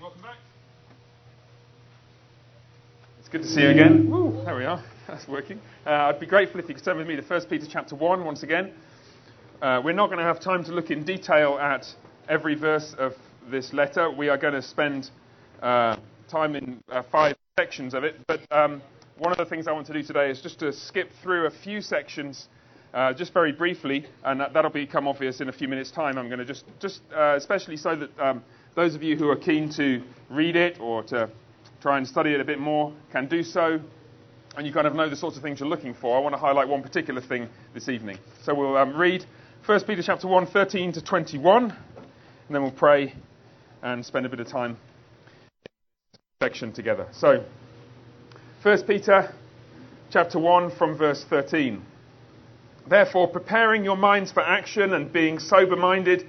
welcome back. It's good to see you again. Woo, there we are. That's working. Uh, I'd be grateful if you could turn with me to 1 Peter chapter 1 once again. Uh, we're not going to have time to look in detail at every verse of this letter. We are going to spend uh, time in uh, five sections of it. But um, one of the things I want to do today is just to skip through a few sections. Uh, just very briefly, and that, will become obvious in a few minutes' time. I'm going to just, just uh, especially so that um, those of you who are keen to read it or to try and study it a bit more can do so, and you kind of know the sorts of things you're looking for. I want to highlight one particular thing this evening. So we'll um, read 1 Peter chapter 1, 13 to 21, and then we'll pray and spend a bit of time section together. So, 1 Peter chapter 1 from verse 13. Therefore, preparing your minds for action and being sober minded,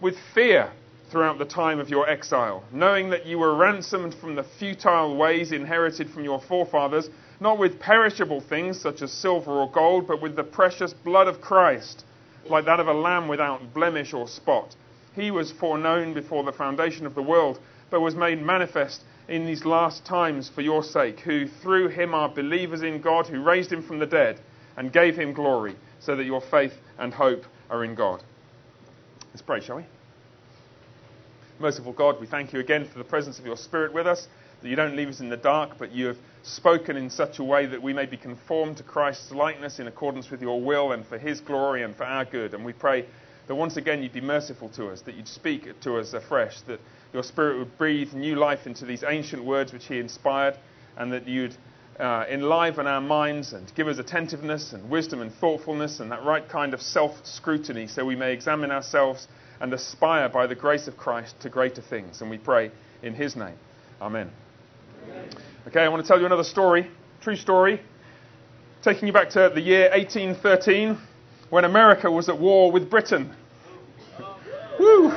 with fear throughout the time of your exile, knowing that you were ransomed from the futile ways inherited from your forefathers, not with perishable things such as silver or gold, but with the precious blood of Christ, like that of a lamb without blemish or spot. He was foreknown before the foundation of the world, but was made manifest in these last times for your sake, who through him are believers in God, who raised him from the dead and gave him glory, so that your faith and hope are in God. Let's pray, shall we? Merciful God, we thank you again for the presence of your Spirit with us, that you don't leave us in the dark, but you have spoken in such a way that we may be conformed to Christ's likeness in accordance with your will and for his glory and for our good. And we pray that once again you'd be merciful to us, that you'd speak to us afresh, that your Spirit would breathe new life into these ancient words which he inspired, and that you'd uh, enliven our minds and give us attentiveness and wisdom and thoughtfulness and that right kind of self scrutiny so we may examine ourselves and aspire by the grace of Christ to greater things. And we pray in His name. Amen. Amen. Okay, I want to tell you another story, true story, taking you back to the year 1813 when America was at war with Britain. Woo!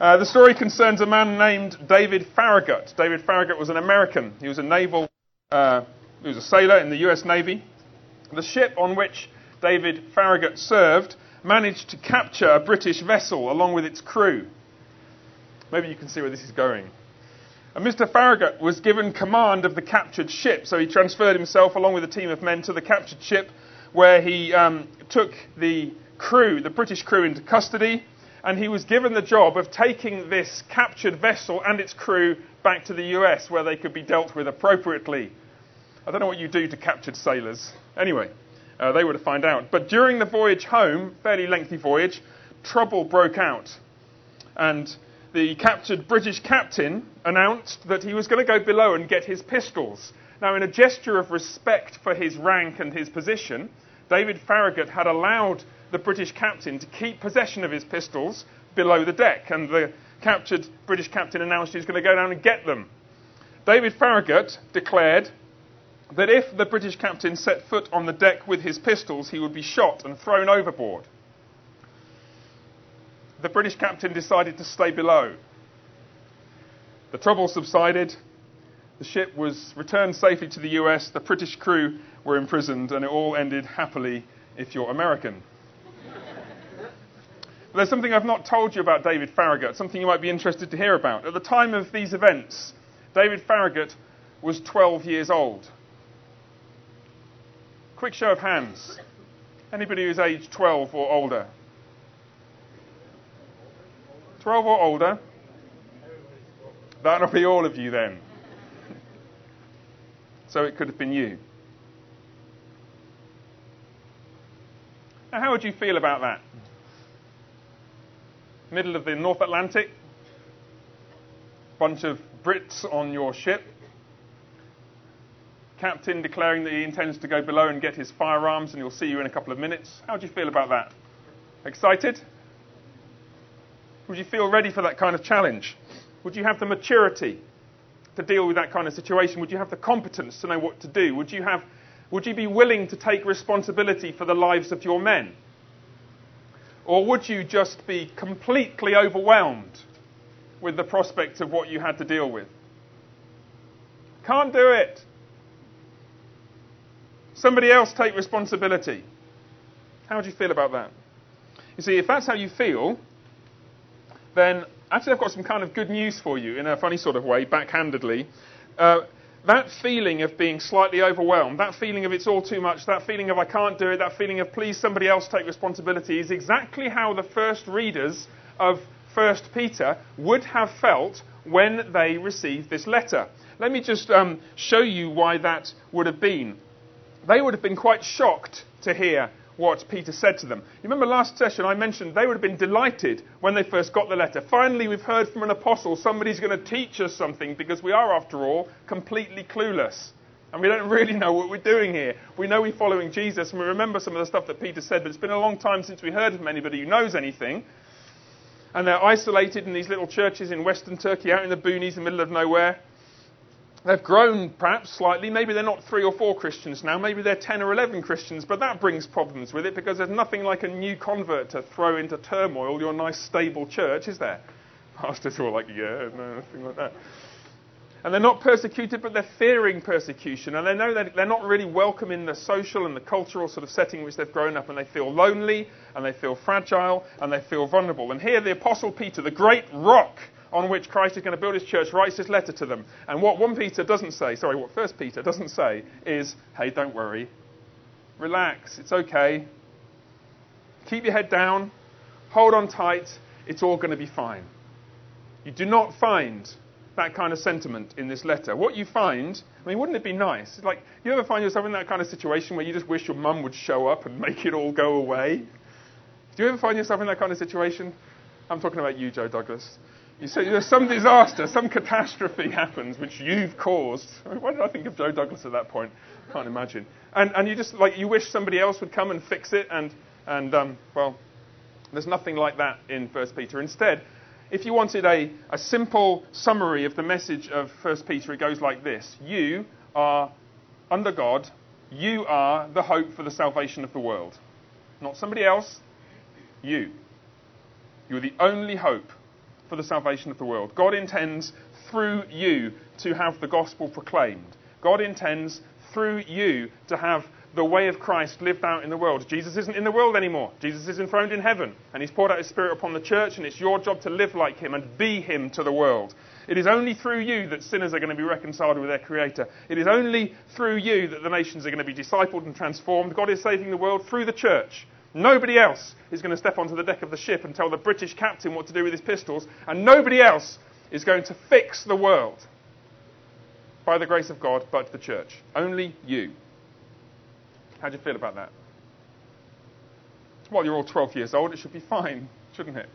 Uh, the story concerns a man named David Farragut. David Farragut was an American. He was a naval uh, was a sailor in the US Navy. The ship on which David Farragut served managed to capture a British vessel along with its crew. Maybe you can see where this is going. And Mr. Farragut was given command of the captured ship, so he transferred himself along with a team of men to the captured ship, where he um, took the crew, the British crew, into custody, and he was given the job of taking this captured vessel and its crew back to the US, where they could be dealt with appropriately. I don't know what you do to captured sailors. Anyway, uh, they were to find out. But during the voyage home, fairly lengthy voyage, trouble broke out. And the captured British captain announced that he was going to go below and get his pistols. Now, in a gesture of respect for his rank and his position, David Farragut had allowed the British captain to keep possession of his pistols below the deck, and the captured British captain announced he was going to go down and get them. David Farragut declared that if the British captain set foot on the deck with his pistols, he would be shot and thrown overboard. The British captain decided to stay below. The trouble subsided. The ship was returned safely to the US. The British crew were imprisoned, and it all ended happily if you're American. There's something I've not told you about David Farragut, something you might be interested to hear about. At the time of these events, David Farragut was 12 years old. Quick show of hands. Anybody who's aged 12 or older? 12 or older? That'll be all of you then. so it could have been you. Now, how would you feel about that? Middle of the North Atlantic, bunch of Brits on your ship, captain declaring that he intends to go below and get his firearms, and he'll see you in a couple of minutes. How do you feel about that? Excited? Would you feel ready for that kind of challenge? Would you have the maturity to deal with that kind of situation? Would you have the competence to know what to do? Would you, have, would you be willing to take responsibility for the lives of your men? Or would you just be completely overwhelmed with the prospect of what you had to deal with? Can't do it. Somebody else take responsibility. How do you feel about that? You see, if that's how you feel, then actually I've got some kind of good news for you in a funny sort of way, backhandedly. Uh, that feeling of being slightly overwhelmed, that feeling of it's all too much, that feeling of I can't do it, that feeling of please somebody else take responsibility is exactly how the first readers of 1 Peter would have felt when they received this letter. Let me just um, show you why that would have been. They would have been quite shocked to hear what Peter said to them. You remember last session I mentioned they would have been delighted when they first got the letter. Finally, we've heard from an apostle. Somebody's going to teach us something because we are, after all, completely clueless. And we don't really know what we're doing here. We know we're following Jesus and we remember some of the stuff that Peter said, but it's been a long time since we heard from anybody who knows anything. And they're isolated in these little churches in western Turkey, out in the boonies, in the middle of nowhere. They've grown perhaps slightly. Maybe they're not three or four Christians now. Maybe they're 10 or 11 Christians. But that brings problems with it because there's nothing like a new convert to throw into turmoil your nice, stable church, is there? Pastors are all like, yeah, no, nothing like that. And they're not persecuted, but they're fearing persecution. And they know that they're not really welcome in the social and the cultural sort of setting in which they've grown up. And they feel lonely, and they feel fragile, and they feel vulnerable. And here the Apostle Peter, the great rock on which Christ is going to build his church, writes this letter to them. And what 1 Peter doesn't say, sorry, what 1 Peter doesn't say is, hey, don't worry. Relax, it's okay. Keep your head down. Hold on tight. It's all going to be fine. You do not find that kind of sentiment in this letter. What you find, I mean, wouldn't it be nice? It's like, you ever find yourself in that kind of situation where you just wish your mum would show up and make it all go away? Do you ever find yourself in that kind of situation? I'm talking about you, Joe Douglas. You say there's some disaster, some catastrophe happens which you've caused. I mean, why did I think of Joe Douglas at that point? Can't imagine. And, and you just like you wish somebody else would come and fix it, and and um, well, there's nothing like that in First Peter. Instead, if you wanted a, a simple summary of the message of First Peter, it goes like this: You are under God. You are the hope for the salvation of the world, not somebody else. You. You are the only hope for the salvation of the world. God intends through you to have the gospel proclaimed. God intends through you to have the way of Christ lived out in the world. Jesus isn't in the world anymore. Jesus is enthroned in heaven, and He's poured out His Spirit upon the church, and it's your job to live like Him and be Him to the world. It is only through you that sinners are going to be reconciled with their Creator. It is only through you that the nations are going to be discipled and transformed. God is saving the world through the church. Nobody else is going to step onto the deck of the ship and tell the British captain what to do with his pistols, and nobody else is going to fix the world by the grace of God but the church. Only you. How do you feel about that? Well, you're all 12 years old, it should be fine, shouldn't it?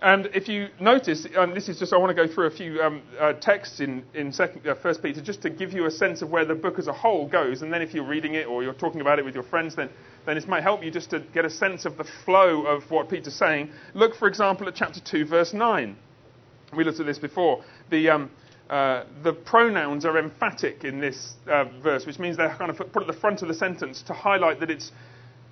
And if you notice, and this is just, I want to go through a few um, uh, texts in, in second, uh, First Peter just to give you a sense of where the book as a whole goes. And then if you're reading it or you're talking about it with your friends, then, then this might help you just to get a sense of the flow of what Peter's saying. Look, for example, at chapter 2, verse 9. We looked at this before. The, um, uh, the pronouns are emphatic in this uh, verse, which means they're kind of put at the front of the sentence to highlight that it's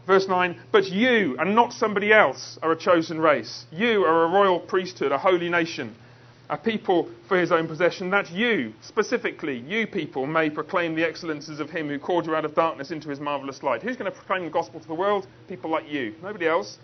Verse 9, but you and not somebody else are a chosen race. You are a royal priesthood, a holy nation, a people for his own possession, that you, specifically, you people, may proclaim the excellences of him who called you out of darkness into his marvelous light. Who's going to proclaim the gospel to the world? People like you. Nobody else.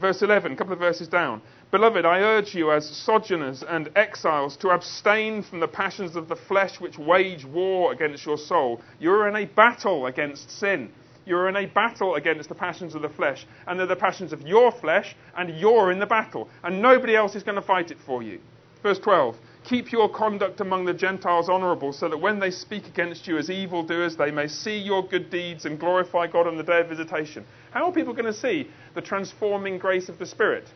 Verse 11, a couple of verses down. Beloved, I urge you as sojourners and exiles to abstain from the passions of the flesh which wage war against your soul. You are in a battle against sin. You're in a battle against the passions of the flesh, and they're the passions of your flesh, and you're in the battle, and nobody else is going to fight it for you. Verse 12 Keep your conduct among the Gentiles honorable, so that when they speak against you as evildoers, they may see your good deeds and glorify God on the day of visitation. How are people going to see the transforming grace of the Spirit?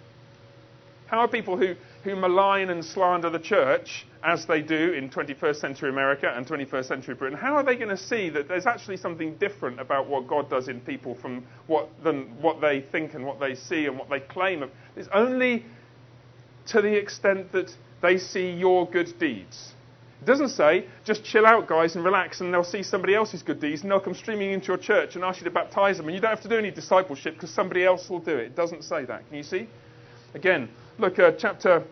How are people who, who malign and slander the church, as they do in 21st century America and 21st century Britain, how are they going to see that there's actually something different about what God does in people from what, than what they think and what they see and what they claim? It's only to the extent that they see your good deeds. It doesn't say, just chill out, guys, and relax, and they'll see somebody else's good deeds, and they'll come streaming into your church and ask you to baptize them, and you don't have to do any discipleship because somebody else will do it. It doesn't say that. Can you see? Again, look at chapter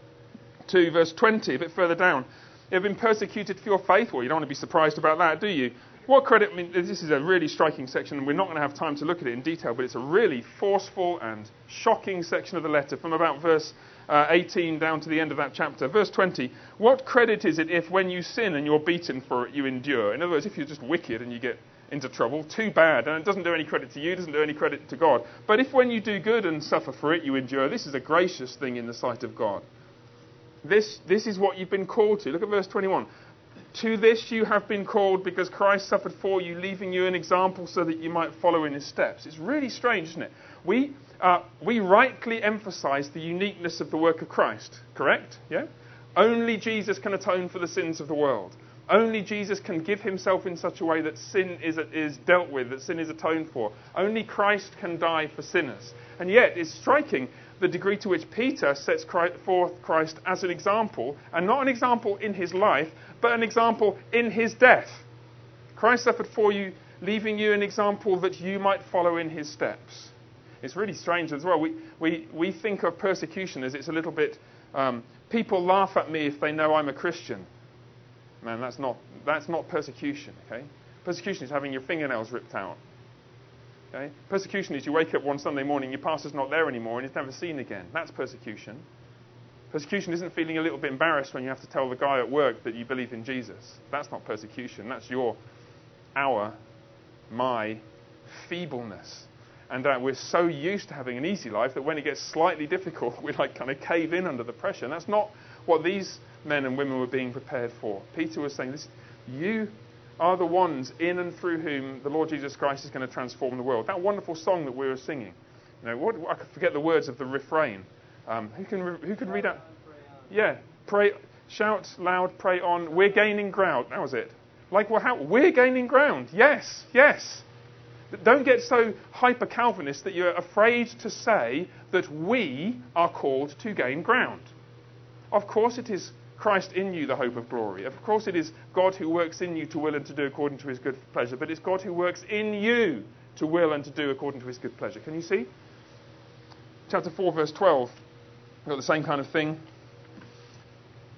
2, verse 20, a bit further down. You have been persecuted for your faith. Well, you don't want to be surprised about that, do you? What credit? I mean, this is a really striking section, and we're not going to have time to look at it in detail, but it's a really forceful and shocking section of the letter from about verse uh, 18 down to the end of that chapter. Verse 20 What credit is it if when you sin and you're beaten for it, you endure? In other words, if you're just wicked and you get into trouble, too bad. And it doesn't do any credit to you, doesn't do any credit to God. But if when you do good and suffer for it, you endure, this is a gracious thing in the sight of God. This, this is what you've been called to. Look at verse 21. To this you have been called because Christ suffered for you, leaving you an example so that you might follow in his steps. It's really strange, isn't it? We, uh, we rightly emphasize the uniqueness of the work of Christ, correct? Yeah? Only Jesus can atone for the sins of the world. Only Jesus can give himself in such a way that sin is, is dealt with, that sin is atoned for. Only Christ can die for sinners. And yet, it's striking the degree to which Peter sets forth Christ as an example, and not an example in his life, but an example in his death. Christ suffered for you, leaving you an example that you might follow in his steps. It's really strange as well. We, we, we think of persecution as it's a little bit, um, people laugh at me if they know I'm a Christian. Man, that's not, that's not persecution, okay? Persecution is having your fingernails ripped out. Okay? Persecution is you wake up one Sunday morning, your pastor's not there anymore, and he's never seen again. That's persecution. Persecution isn't feeling a little bit embarrassed when you have to tell the guy at work that you believe in Jesus. That's not persecution. That's your, our, my feebleness. And that we're so used to having an easy life that when it gets slightly difficult, we like kind of cave in under the pressure. And that's not what these men and women were being prepared for. Peter was saying, this, You are the ones in and through whom the Lord Jesus Christ is going to transform the world. That wonderful song that we were singing. You know, what, I forget the words of the refrain. Um, who can who can read out? Yeah, pray, shout loud, pray on. We're gaining ground. That was it. Like well, how we're gaining ground. Yes, yes. Don't get so hyper Calvinist that you're afraid to say that we are called to gain ground. Of course, it is Christ in you, the hope of glory. Of course, it is God who works in you to will and to do according to his good pleasure, but it's God who works in you to will and to do according to his good pleasure. Can you see? Chapter 4, verse 12. We've got the same kind of thing.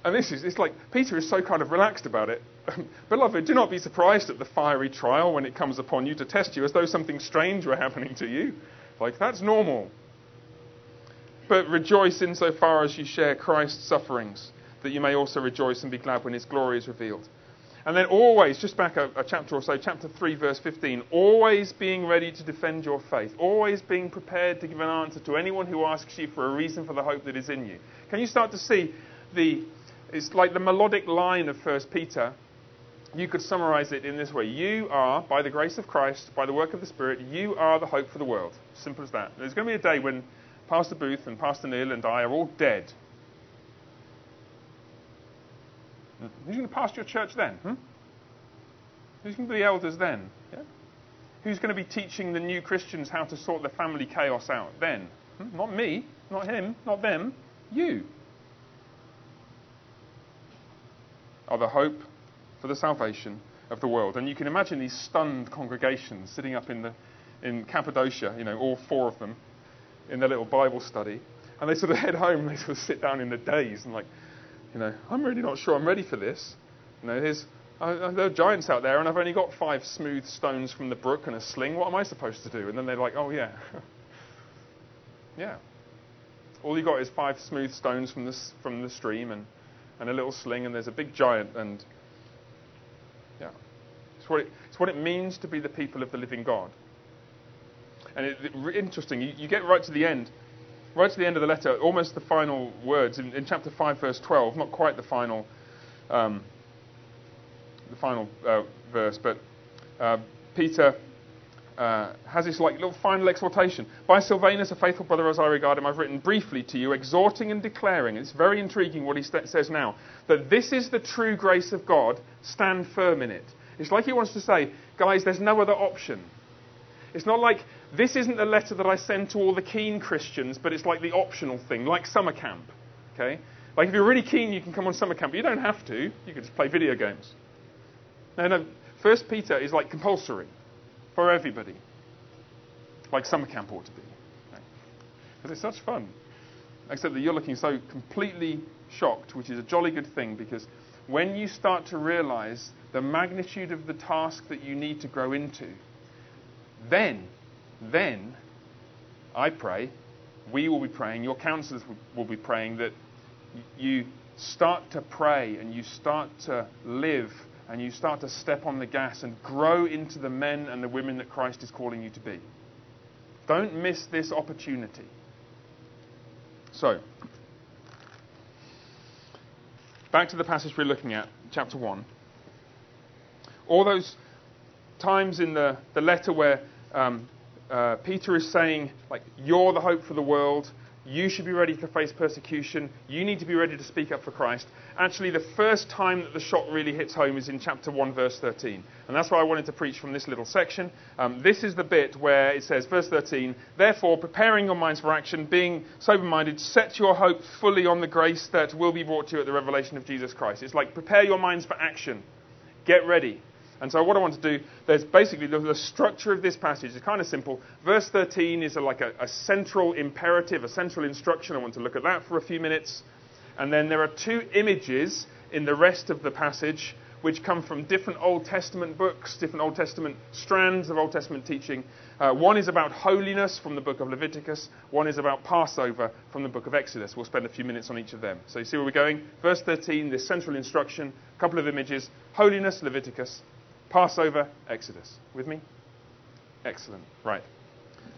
And this is, it's like, Peter is so kind of relaxed about it. Beloved, do not be surprised at the fiery trial when it comes upon you to test you as though something strange were happening to you. Like, that's normal. But rejoice insofar as you share Christ's sufferings that you may also rejoice and be glad when his glory is revealed. And then always, just back a, a, chapter or so, chapter 3, verse 15, always being ready to defend your faith, always being prepared to give an answer to anyone who asks you for a reason for the hope that is in you. Can you start to see the, it's like the melodic line of 1 Peter. You could summarize it in this way You are, by the grace of Christ, by the work of the Spirit, you are the hope for the world. Simple as that. There's going to be a day when Pastor Booth and Pastor Neil and I are all dead Who's going to pastor your church then? Hmm? Who's going to be the elders then? Yeah? Who's going to be teaching the new Christians how to sort the family chaos out then? Hmm? Not me, not him, not them, you. Are the hope for the salvation of the world. And you can imagine these stunned congregations sitting up in, the, in Cappadocia, you know, all four of them, in their little Bible study. And they sort of head home and they sort of sit down in the daze and like, you know, I'm really not sure I'm ready for this. You know, there's, uh, there are giants out there, and I've only got five smooth stones from the brook and a sling. What am I supposed to do? And then they're like, oh, yeah. yeah. All you got is five smooth stones from, this, from the stream and, and a little sling, and there's a big giant, and yeah. It's what it, it's what it means to be the people of the living God. And it, it, interesting, you, you get right to the end right to the end of the letter, almost the final words in, in chapter 5, verse 12, not quite the final, um, the final uh, verse, but uh, Peter uh, has this like little final exhortation. By Silvanus, a faithful brother as I regard him, I've written briefly to you, exhorting and declaring. It's very intriguing what he st- says now that this is the true grace of God. Stand firm in it. It's like he wants to say, guys, there's no other option. It's not like this isn't the letter that I send to all the keen Christians, but it's like the optional thing, like summer camp. Okay? Like if you're really keen, you can come on summer camp, you don't have to. You can just play video games. No, no. First Peter is like compulsory for everybody, like summer camp ought to be, because it's such fun. Except that you're looking so completely shocked, which is a jolly good thing, because when you start to realize the magnitude of the task that you need to grow into, then, then, I pray, we will be praying, your counselors will be praying that you start to pray and you start to live and you start to step on the gas and grow into the men and the women that Christ is calling you to be. Don't miss this opportunity. So, back to the passage we're looking at, chapter 1. All those times in the, the letter where um, uh, Peter is saying, like, you're the hope for the world, you should be ready to face persecution. You need to be ready to speak up for Christ. Actually, the first time that the shot really hits home is in chapter 1, verse 13. And that's why I wanted to preach from this little section. Um, this is the bit where it says, verse 13, Therefore, preparing your minds for action, being sober minded, set your hope fully on the grace that will be brought to you at the revelation of Jesus Christ. It's like prepare your minds for action. Get ready. And so, what I want to do, there's basically the, the structure of this passage is kind of simple. Verse 13 is a, like a, a central imperative, a central instruction. I want to look at that for a few minutes. And then there are two images in the rest of the passage which come from different Old Testament books, different Old Testament strands of Old Testament teaching. Uh, one is about holiness from the book of Leviticus, one is about Passover from the book of Exodus. We'll spend a few minutes on each of them. So you see where we're going? Verse 13, this central instruction, a couple of images holiness, Leviticus, Passover, Exodus. With me? Excellent. Right.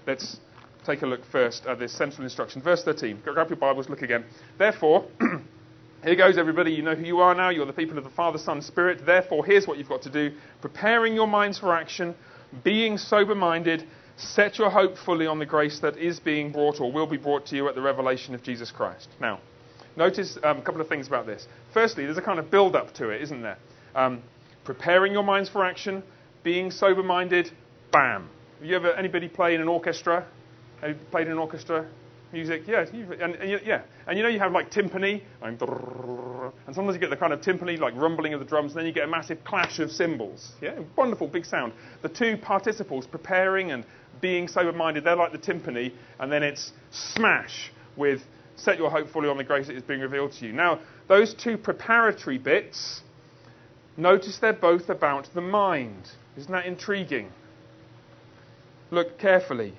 Let's take a look first at this central instruction. Verse 13. Grab your Bibles, look again. Therefore, here goes everybody. You know who you are now. You're the people of the Father, Son, Spirit. Therefore, here's what you've got to do preparing your minds for action, being sober minded. Set your hope fully on the grace that is being brought or will be brought to you at the revelation of Jesus Christ. Now, notice um, a couple of things about this. Firstly, there's a kind of build up to it, isn't there? Um, preparing your minds for action, being sober minded, bam. Have you ever, anybody play in an orchestra? Have you played in an orchestra? Music, yeah, and, and, yeah, and you know you have like timpani, and sometimes you get the kind of timpani like rumbling of the drums, and then you get a massive clash of cymbals. Yeah, wonderful, big sound. The two participles, preparing and being sober-minded, they're like the timpani, and then it's smash with set your hope fully on the grace that is being revealed to you. Now, those two preparatory bits Notice they're both about the mind. Isn't that intriguing? Look carefully.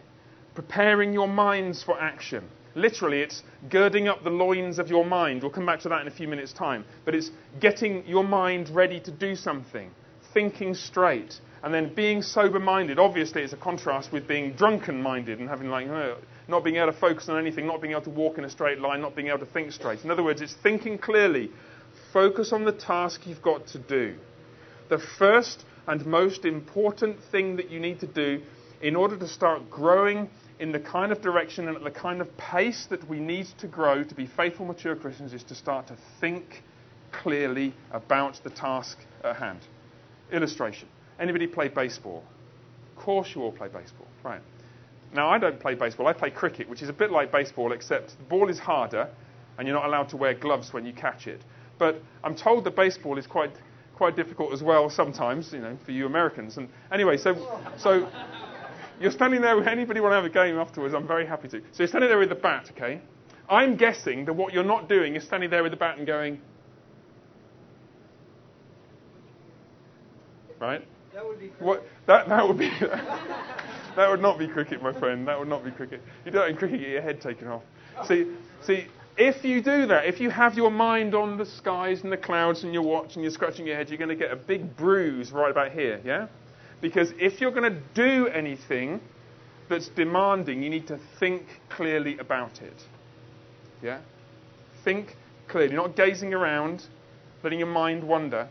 Preparing your minds for action. Literally, it's girding up the loins of your mind. We'll come back to that in a few minutes' time. But it's getting your mind ready to do something, thinking straight, and then being sober minded. Obviously, it's a contrast with being drunken minded and having, like, uh, not being able to focus on anything, not being able to walk in a straight line, not being able to think straight. In other words, it's thinking clearly, focus on the task you've got to do. The first and most important thing that you need to do in order to start growing in the kind of direction and at the kind of pace that we need to grow to be faithful, mature Christians is to start to think clearly about the task at hand. Illustration. Anybody play baseball? Of course you all play baseball. Right. Now, I don't play baseball. I play cricket, which is a bit like baseball, except the ball is harder and you're not allowed to wear gloves when you catch it. But I'm told that baseball is quite, quite difficult as well sometimes, you know, for you Americans. And anyway, so, so you're standing there with anybody want to have a game afterwards, I'm very happy to. So you're standing there with the bat, okay? I'm guessing that what you're not doing is standing there with the bat and going, right? That would be cricket. What, that, that would be that would not be cricket, my friend. That would not be cricket. You do it in cricket, you get your head taken off. See, see, if you do that, if you have your mind on the skies and the clouds and you're watching, you're scratching your head, you're going to get a big bruise right about here, yeah? Because if you're going to do anything that's demanding, you need to think clearly about it. Yeah? Think clearly, not gazing around, letting your mind wander.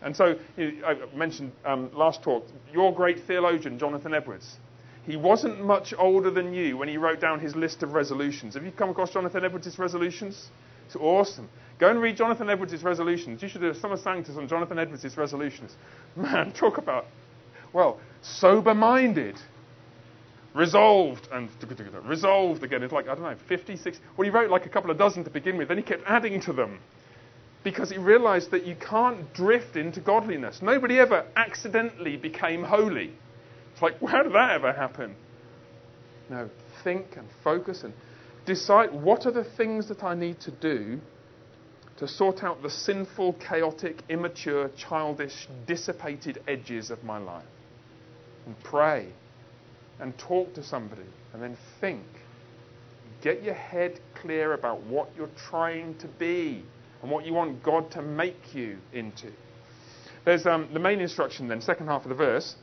And so, you know, I mentioned um, last talk, your great theologian, Jonathan Edwards. He wasn't much older than you when he wrote down his list of resolutions. Have you come across Jonathan Edwards' resolutions? It's awesome. Go and read Jonathan Edwards' resolutions. You should do a summer sanctus on Jonathan Edwards' resolutions. Man, talk about, well, sober minded. resolved, and resolved again. It's like, I don't know, 50, 60. Well, he wrote like a couple of dozen to begin with, then he kept adding to them because he realized that you can't drift into godliness. Nobody ever accidentally became holy. It's like, how did that ever happen? No, think and focus and decide what are the things that I need to do to sort out the sinful, chaotic, immature, childish, dissipated edges of my life. And pray and talk to somebody and then think. Get your head clear about what you're trying to be and what you want God to make you into. There's um, the main instruction then, second half of the verse.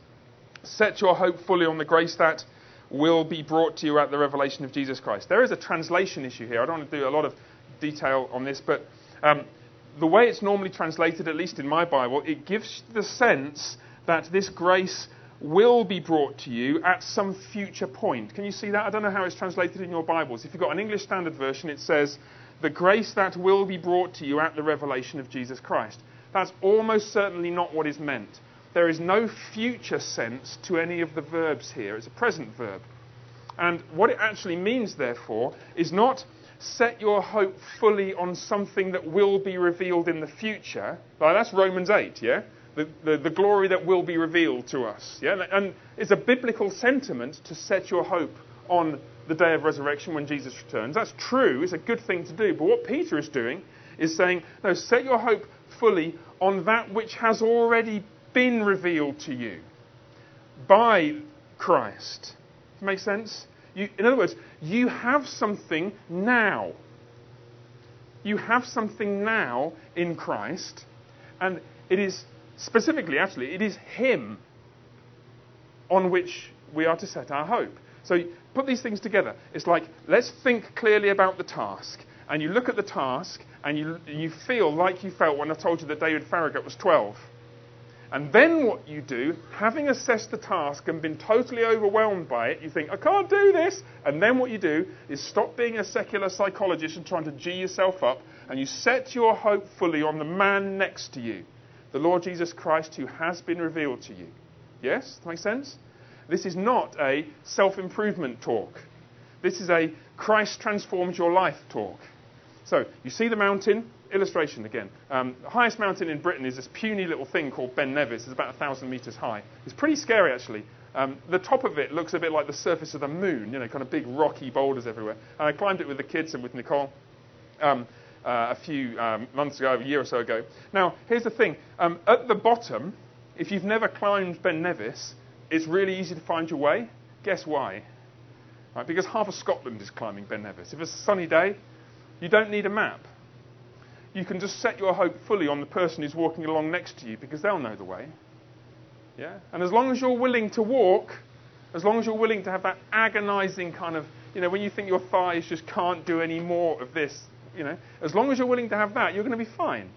Set your hope fully on the grace that will be brought to you at the revelation of Jesus Christ. There is a translation issue here. I don't want to do a lot of detail on this, but um, the way it's normally translated, at least in my Bible, it gives the sense that this grace will be brought to you at some future point. Can you see that? I don't know how it's translated in your Bibles. If you've got an English Standard Version, it says, The grace that will be brought to you at the revelation of Jesus Christ. That's almost certainly not what is meant. There is no future sense to any of the verbs here. It's a present verb. And what it actually means, therefore, is not set your hope fully on something that will be revealed in the future. Like that's Romans 8, yeah? The, the, the, glory that will be revealed to us. Yeah? And it's a biblical sentiment to set your hope on the day of resurrection when Jesus returns. That's true, it's a good thing to do. But what Peter is doing is saying, no, set your hope fully on that which has already been revealed to you by Christ. Make sense? You, in other words, you have something now. You have something now in Christ, and it is specifically, actually, it is Him on which we are to set our hope. So put these things together. It's like, let's think clearly about the task. And you look at the task, and you, you feel like you felt when I told you that David Farragut was 12. And then what you do, having assessed the task and been totally overwhelmed by it, you think, I can't do this. And then what you do is stop being a secular psychologist and trying to G yourself up, and you set your hope fully on the man next to you, the Lord Jesus Christ who has been revealed to you. Yes? That makes sense? This is not a self improvement talk. This is a Christ transforms your life talk. So, you see the mountain, illustration again. Um, the highest mountain in Britain is this puny little thing called Ben Nevis. It's about 1,000 meters high. It's pretty scary, actually. Um, the top of it looks a bit like the surface of the moon, you know, kind of big rocky boulders everywhere. And I climbed it with the kids and with Nicole um, uh, a few um, months ago, a year or so ago. Now, here's the thing. Um, at the bottom, if you've never climbed Ben Nevis, it's really easy to find your way. Guess why? Right, because half of Scotland is climbing Ben Nevis. If it's a sunny day, you don't need a map you can just set your hope fully on the person who's walking along next to you because they'll know the way. Yeah? And as long as you're willing to walk, as long as you're willing to have that agonizing kind of, you know, when you think your thighs just can't do any more of this, you know, as long as you're willing to have that, you're going to be fine.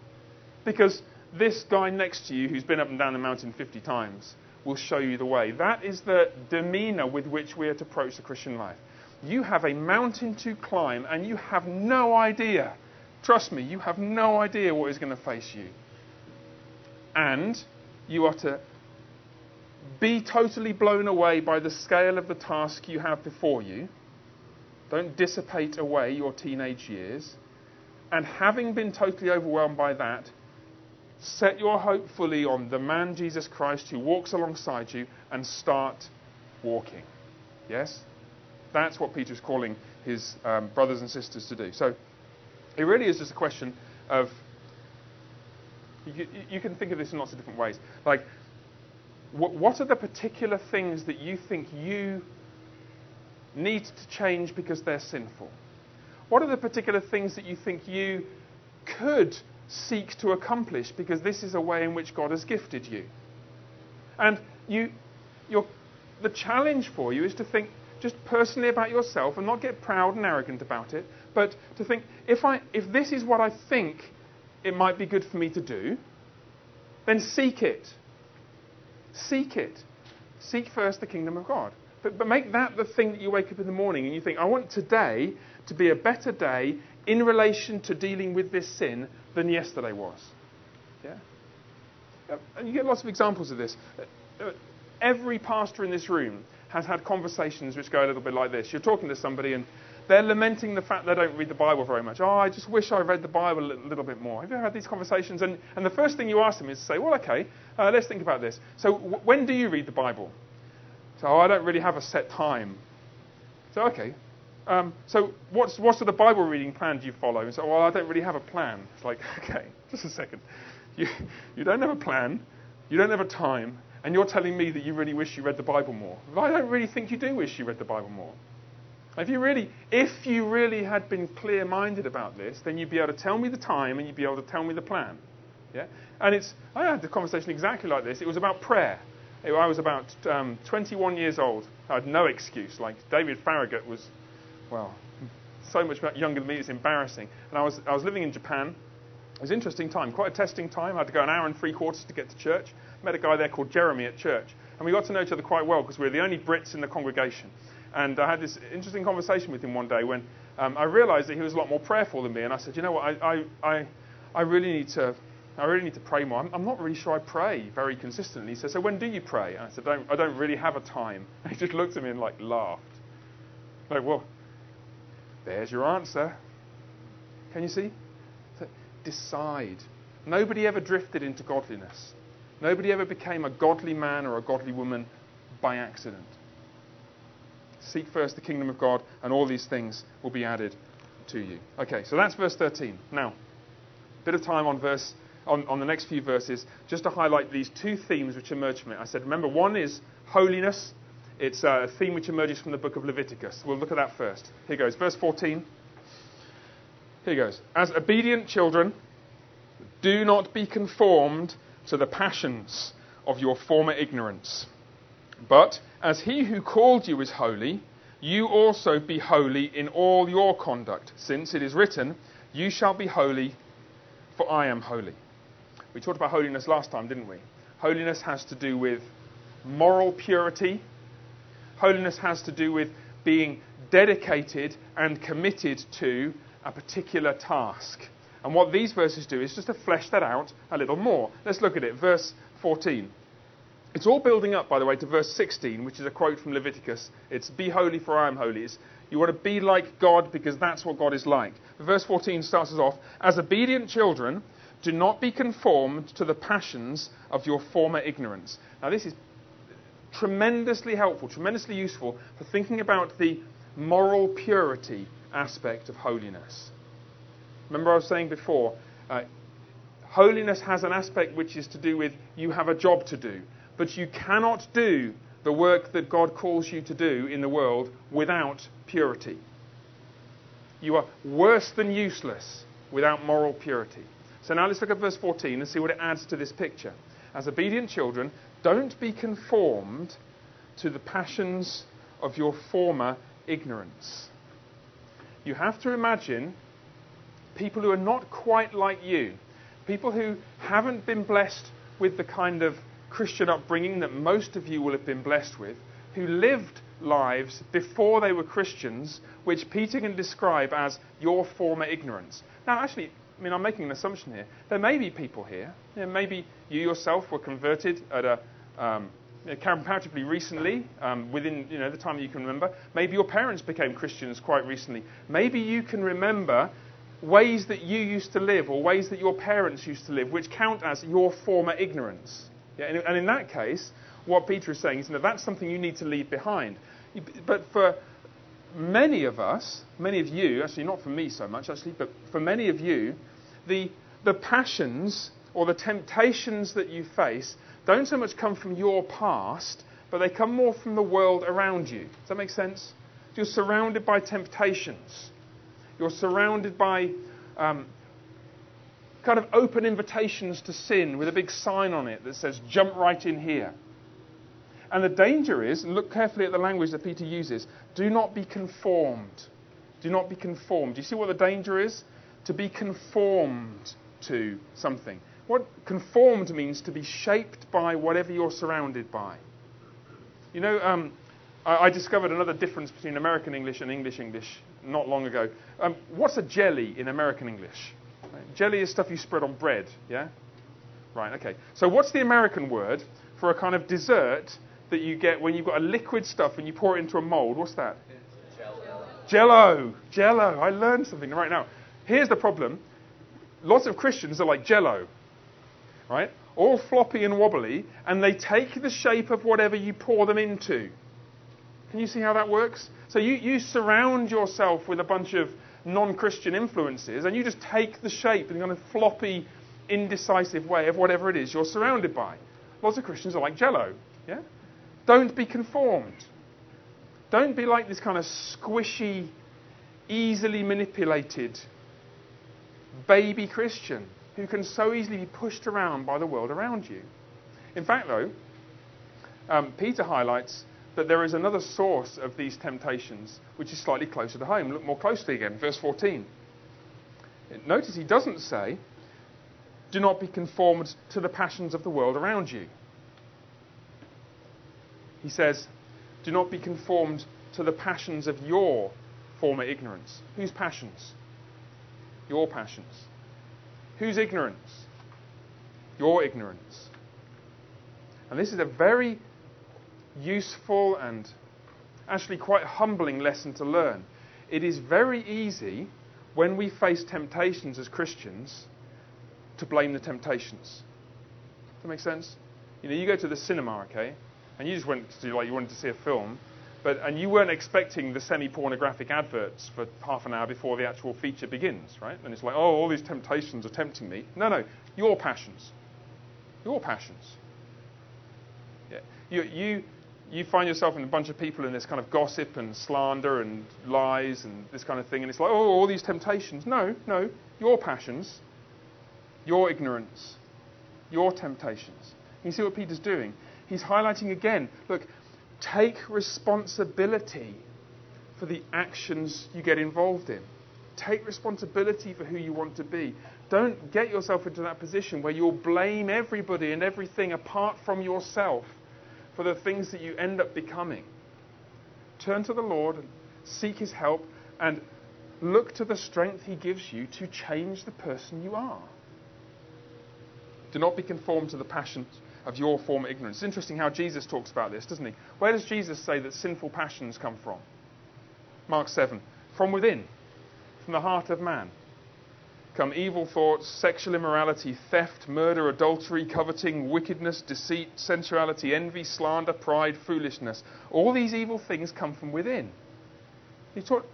Because this guy next to you who's been up and down the mountain 50 times will show you the way. That is the demeanor with which we are to approach the Christian life. You have a mountain to climb and you have no idea Trust me, you have no idea what is going to face you. And you are to be totally blown away by the scale of the task you have before you. Don't dissipate away your teenage years. And having been totally overwhelmed by that, set your hope fully on the man Jesus Christ who walks alongside you and start walking. Yes? That's what Peter is calling his um, brothers and sisters to do. So, it really is just a question of. You, you can think of this in lots of different ways. Like, what, what are the particular things that you think you need to change because they're sinful? What are the particular things that you think you could seek to accomplish because this is a way in which God has gifted you? And you, the challenge for you is to think just personally about yourself and not get proud and arrogant about it, but to think, if, I, if this is what I think it might be good for me to do, then seek it. Seek it. Seek first the kingdom of God. But, but make that the thing that you wake up in the morning and you think, I want today to be a better day in relation to dealing with this sin than yesterday was. Yeah? And you get lots of examples of this. Every pastor in this room has had conversations which go a little bit like this. You're talking to somebody and they're lamenting the fact they don't read the Bible very much. Oh, I just wish I read the Bible a little bit more. Have you ever had these conversations? And, and the first thing you ask them is to say, well, okay, uh, let's think about this. So, w- when do you read the Bible? So, oh, I don't really have a set time. So, okay. Um, so, what's, what sort of Bible reading plan do you follow? And so, well, I don't really have a plan. It's like, okay, just a second. You, you don't have a plan, you don't have a time, and you're telling me that you really wish you read the Bible more. I don't really think you do wish you read the Bible more. If you really, if you really had been clear-minded about this, then you'd be able to tell me the time and you'd be able to tell me the plan. Yeah? And it's, I had the conversation exactly like this. It was about prayer. I was about um, 21 years old. I had no excuse. Like David Farragut was, well, so much younger than me. It's embarrassing. And I was, I was living in Japan. It was an interesting time, quite a testing time. I had to go an hour and three quarters to get to church. Met a guy there called Jeremy at church, and we got to know each other quite well because we were the only Brits in the congregation. And I had this interesting conversation with him one day when um, I realized that he was a lot more prayerful than me. And I said, you know what, I, I, I, I really need to. I really need to pray more. I'm, I'm, not really sure I pray very consistently. He said, So when do you pray? And I said, don't, I don't really have a time. And he just looked at me and like laughed. Like, well, there's your answer. Can you see? Decide. Nobody ever drifted into godliness. Nobody ever became a godly man or a godly woman by accident. Seek first the kingdom of God, and all these things will be added to you. Okay, so that's verse 13. Now, a bit of time on verse on, on the next few verses, just to highlight these two themes which emerge from it. I said, remember, one is holiness. It's uh, a theme which emerges from the book of Leviticus. We'll look at that first. Here goes, verse 14. Here goes. As obedient children, do not be conformed to the passions of your former ignorance but as he who called you is holy, you also be holy in all your conduct, since it is written, You shall be holy, for I am holy. We talked about holiness last time, didn't we? Holiness has to do with moral purity. Holiness has to do with being dedicated and committed to a particular task. And what these verses do is just to flesh that out a little more. Let's look at it. Verse 14. It's all building up, by the way, to verse 16, which is a quote from Leviticus. It's, Be holy, for I am holy. It's, you want to be like God because that's what God is like. Verse 14 starts us off As obedient children, do not be conformed to the passions of your former ignorance. Now, this is tremendously helpful, tremendously useful for thinking about the moral purity aspect of holiness. Remember, I was saying before, uh, holiness has an aspect which is to do with you have a job to do. But you cannot do the work that God calls you to do in the world without purity. You are worse than useless without moral purity. So now let's look at verse 14 and see what it adds to this picture. As obedient children, don't be conformed to the passions of your former ignorance. You have to imagine people who are not quite like you, people who haven't been blessed with the kind of Christian upbringing that most of you will have been blessed with, who lived lives before they were Christians, which Peter can describe as your former ignorance. Now, actually, I mean, I'm making an assumption here. There may be people here. Maybe you yourself were converted at a um, comparatively recently, um, within you know the time you can remember. Maybe your parents became Christians quite recently. Maybe you can remember ways that you used to live or ways that your parents used to live, which count as your former ignorance. Yeah, and, and in that case, what Peter is saying is that that's something you need to leave behind. But for many of us, many of you, actually not for me so much, actually, but for many of you, the, the passions or the temptations that you face don't so much come from your past, but they come more from the world around you. Does that make sense? You're surrounded by temptations. You're surrounded by um, kind of open invitations to sin with a big sign on it that says, jump right in here. And the danger is, and look carefully at the language that Peter uses, do not be conformed. Do not be conformed. Do you see what the danger is? To be conformed to something. What conformed means to be shaped by whatever you're surrounded by. You know, um, I, I, discovered another difference between American English and English English not long ago. Um, what's a jelly in American English? Jelly is stuff you spread on bread, yeah? Right, okay. So what's the American word for a kind of dessert that you get when you've got a liquid stuff and you pour it into a mold? What's that? Jello. Jello. Jello. I learned something right now. Here's the problem. Lots of Christians are like Jello, right? All floppy and wobbly, and they take the shape of whatever you pour them into. Can you see how that works? So you, you surround yourself with a bunch of non Christian influences, and you just take the shape in kind of floppy, indecisive way of whatever it is you're surrounded by. Lots of Christians are like Jello. Yeah? Don't be conformed. Don't be like this kind of squishy, easily manipulated baby Christian who can so easily be pushed around by the world around you. In fact, though, um, Peter highlights that there is another source of these temptations which is slightly closer to home. Look more closely again, verse 14. Notice he doesn't say, Do not be conformed to the passions of the world around you. He says, Do not be conformed to the passions of your former ignorance. Whose passions? Your passions. Whose ignorance? Your ignorance. And this is a very useful and actually quite humbling lesson to learn. It is very easy when we face temptations as Christians to blame the temptations. Does that make sense? You know, you go to the cinema, okay, and you just went to like you wanted to see a film, but and you weren't expecting the semi-pornographic adverts for half an hour before the actual feature begins, right? And it's like, oh, all these temptations are tempting me. No, no, your passions, your passions. Yeah, you you you find yourself in a bunch of people in this kind of gossip and slander and lies and this kind of thing, and it's like, oh, all these temptations. No, no, your passions, your ignorance, your temptations. You see what Peter's doing? He's highlighting again look, take responsibility for the actions you get involved in. Take responsibility for who you want to be. Don't get yourself into that position where you'll blame everybody and everything apart from yourself for the things that you end up becoming. Turn to the Lord seek His help and look to the strength He gives you to change the person you are. Do not be conformed to the passions of your former ignorance. It's interesting how Jesus talks about this, doesn't he? Where does Jesus say that sinful passions come from? Mark 7. From within, from the heart of man come evil thoughts, sexual immorality, theft, murder, adultery, coveting, wickedness, deceit, sensuality, envy, slander, pride, foolishness. All these evil things come from within. You talk,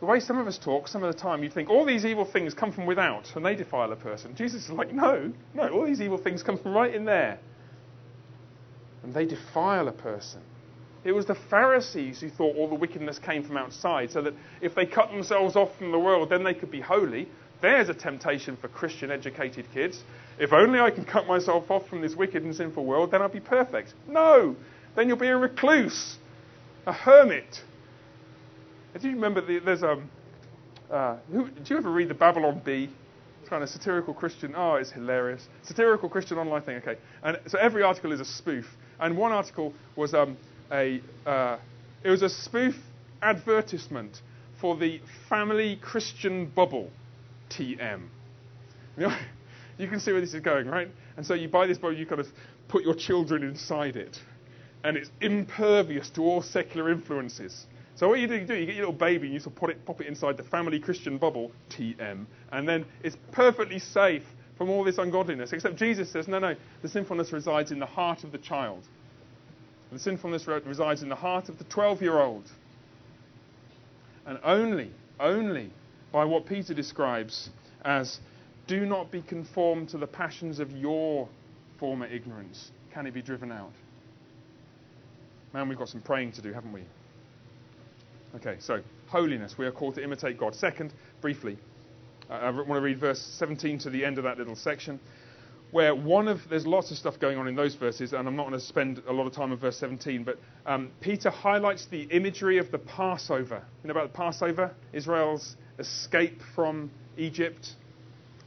the way some of us talk, some of the time, you think all these evil things come from without and they defile a person. Jesus is like, no, no, all these evil things come from right in there. And they defile a person. It was the Pharisees who thought all the wickedness came from outside, so that if they cut themselves off from the world, then they could be holy. There's a temptation for Christian educated kids. If only I can cut myself off from this wicked and sinful world, then I'll be perfect. No! Then you'll be a recluse, a hermit. Do you remember the, there's a. Um, uh, do you ever read the Babylon Bee? It's kind of satirical Christian. Oh, it's hilarious. Satirical Christian online thing. Okay, and so every article is a spoof. And one article was um, a, uh, it was a spoof advertisement for the Family Christian Bubble, TM. You, know, you can see where this is going, right? And so you buy this bubble, you kind of put your children inside it, and it's impervious to all secular influences. So what you do, you do, you get your little baby and you sort of put it, pop it inside the family Christian bubble, TM, and then it's perfectly safe from all this ungodliness. Except Jesus says, no, no, the sinfulness resides in the heart of the child. The sinfulness resides in the heart of the 12 year old. And only, only by what Peter describes as do not be conformed to the passions of your former ignorance can it be driven out. Man, we've got some praying to do, haven't we? Okay, so holiness. We are called to imitate God. Second, briefly, uh, I want to read verse 17 to the end of that little section where one of there's lots of stuff going on in those verses, and I'm not going to spend a lot of time on verse 17, but um, Peter highlights the imagery of the Passover. You know about the Passover, Israel's escape from Egypt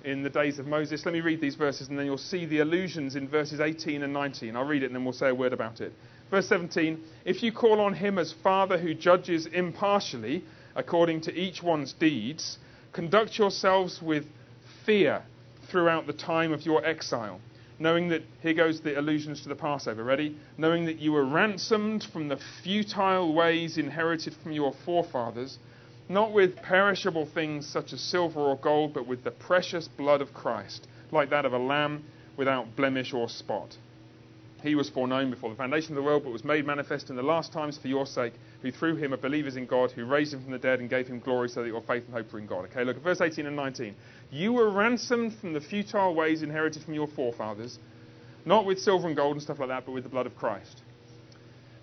in the days of Moses. Let me read these verses, and then you'll see the allusions in verses 18 and 19. I'll read it, and then we'll say a word about it. Verse 17: If you call on him as Father who judges impartially according to each one's deeds, conduct yourselves with fear throughout the time of your exile, knowing that, here goes the allusions to the Passover, ready? Knowing that you were ransomed from the futile ways inherited from your forefathers, not with perishable things such as silver or gold, but with the precious blood of Christ, like that of a lamb without blemish or spot. He was foreknown before the foundation of the world, but was made manifest in the last times for your sake, who through him are believers in God, who raised him from the dead and gave him glory, so that your faith and hope are in God. Okay, look at verse 18 and 19. You were ransomed from the futile ways inherited from your forefathers, not with silver and gold and stuff like that, but with the blood of Christ.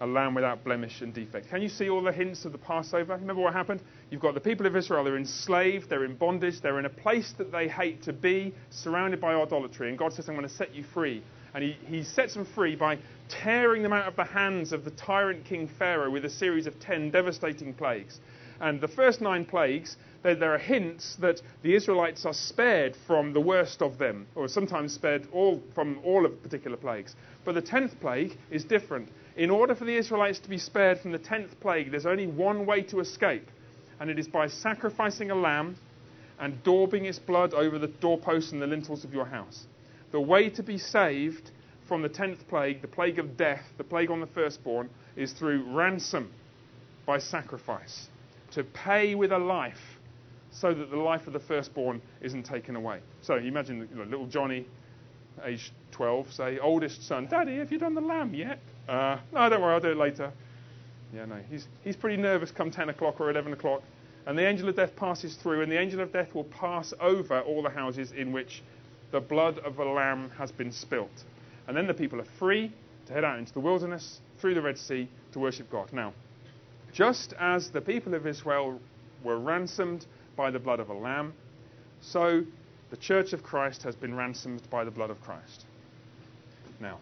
A lamb without blemish and defect. Can you see all the hints of the Passover? Remember what happened? You've got the people of Israel, they're enslaved, they're in bondage, they're in a place that they hate to be, surrounded by idolatry. And God says, I'm going to set you free. And he, he sets them free by tearing them out of the hands of the tyrant King Pharaoh with a series of ten devastating plagues. And the first nine plagues, there, there, are hints that the Israelites are spared from the worst of them, or sometimes spared all, from all of particular plagues. But the tenth plague is different. In order for the Israelites to be spared from the tenth plague, there's only one way to escape, and it is by sacrificing a lamb and daubing its blood over the doorposts and the lintels of your house. The way to be saved from the tenth plague, the plague of death, the plague on the firstborn, is through ransom by sacrifice. To pay with a life so that the life of the firstborn isn't taken away. So you imagine you know, little Johnny, age 12, say, oldest son, Daddy, have you done the lamb yet? Uh, no, don't worry, I'll do it later. Yeah, no, he's, he's pretty nervous come 10 o'clock or 11 o'clock. And the angel of death passes through, and the angel of death will pass over all the houses in which the blood of a lamb has been spilt. And then the people are free to head out into the wilderness through the Red Sea to worship God. Now, just as the people of Israel were ransomed by the blood of a lamb, so the church of Christ has been ransomed by the blood of Christ. Now,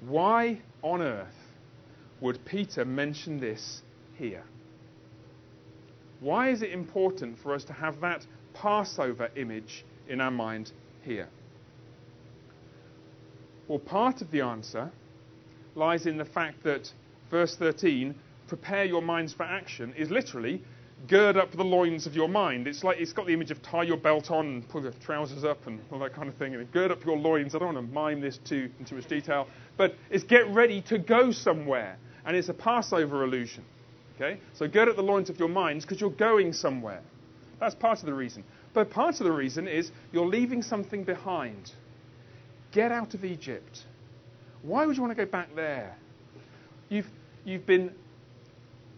why on earth would Peter mention this here? Why is it important for us to have that Passover image in our mind here? Well, part of the answer lies in the fact that verse 13, prepare your minds for action, is literally gird up the loins of your mind. It's like it's got the image of tie your belt on and pull your trousers up and all that kind of thing, and gird up your loins. I don't want to mime this too in too much detail, but it's get ready to go somewhere, and it's a Passover illusion. Okay, so gird up the loins of your minds because you're going somewhere. That's part of the reason. But part of the reason is you're leaving something behind. Get out of Egypt. Why would you want to go back there? You've, you've been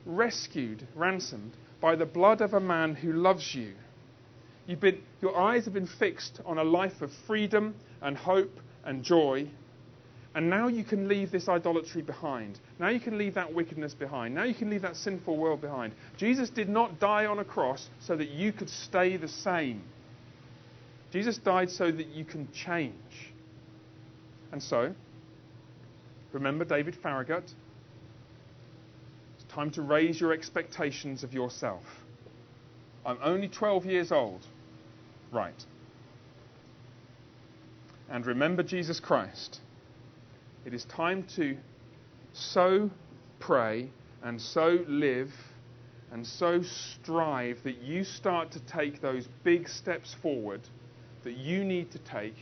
rescued, ransomed, by the blood of a man who loves you. You've been, your eyes have been fixed on a life of freedom and hope and joy. And now you can leave this idolatry behind. Now you can leave that wickedness behind. Now you can leave that sinful world behind. Jesus did not die on a cross so that you could stay the same. Jesus died so that you can change. And so, remember David Farragut? It's time to raise your expectations of yourself. I'm only 12 years old. Right. And remember Jesus Christ. It is time to so pray and so live and so strive that you start to take those big steps forward that you need to take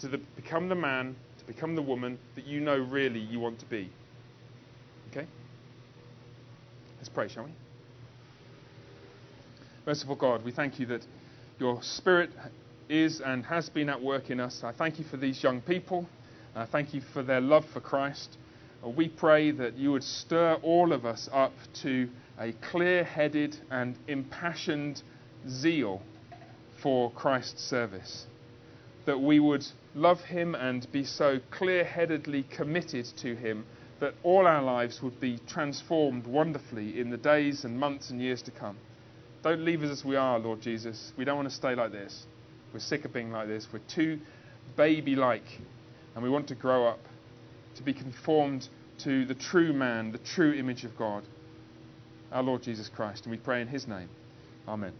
to the, become the man to become the woman that you know really you want to be. Okay? Let's pray, shall we? Merciful God, we thank you that your Spirit is and has been at work in us. I thank you for these young people. I thank you for their love for Christ. Uh, we pray that you would stir all of us up to a clear headed and impassioned zeal for Christ's service. That we would love Him and be so clear headedly committed to Him that all our lives would be transformed wonderfully in the days and months and years to come. Don't leave us as we are, Lord Jesus. We don't want to stay like this. We're sick of being like this. We're too baby like, and we want to grow up to be conformed to the true man, the true image of God, our Lord Jesus Christ. And we pray in His name. Amen.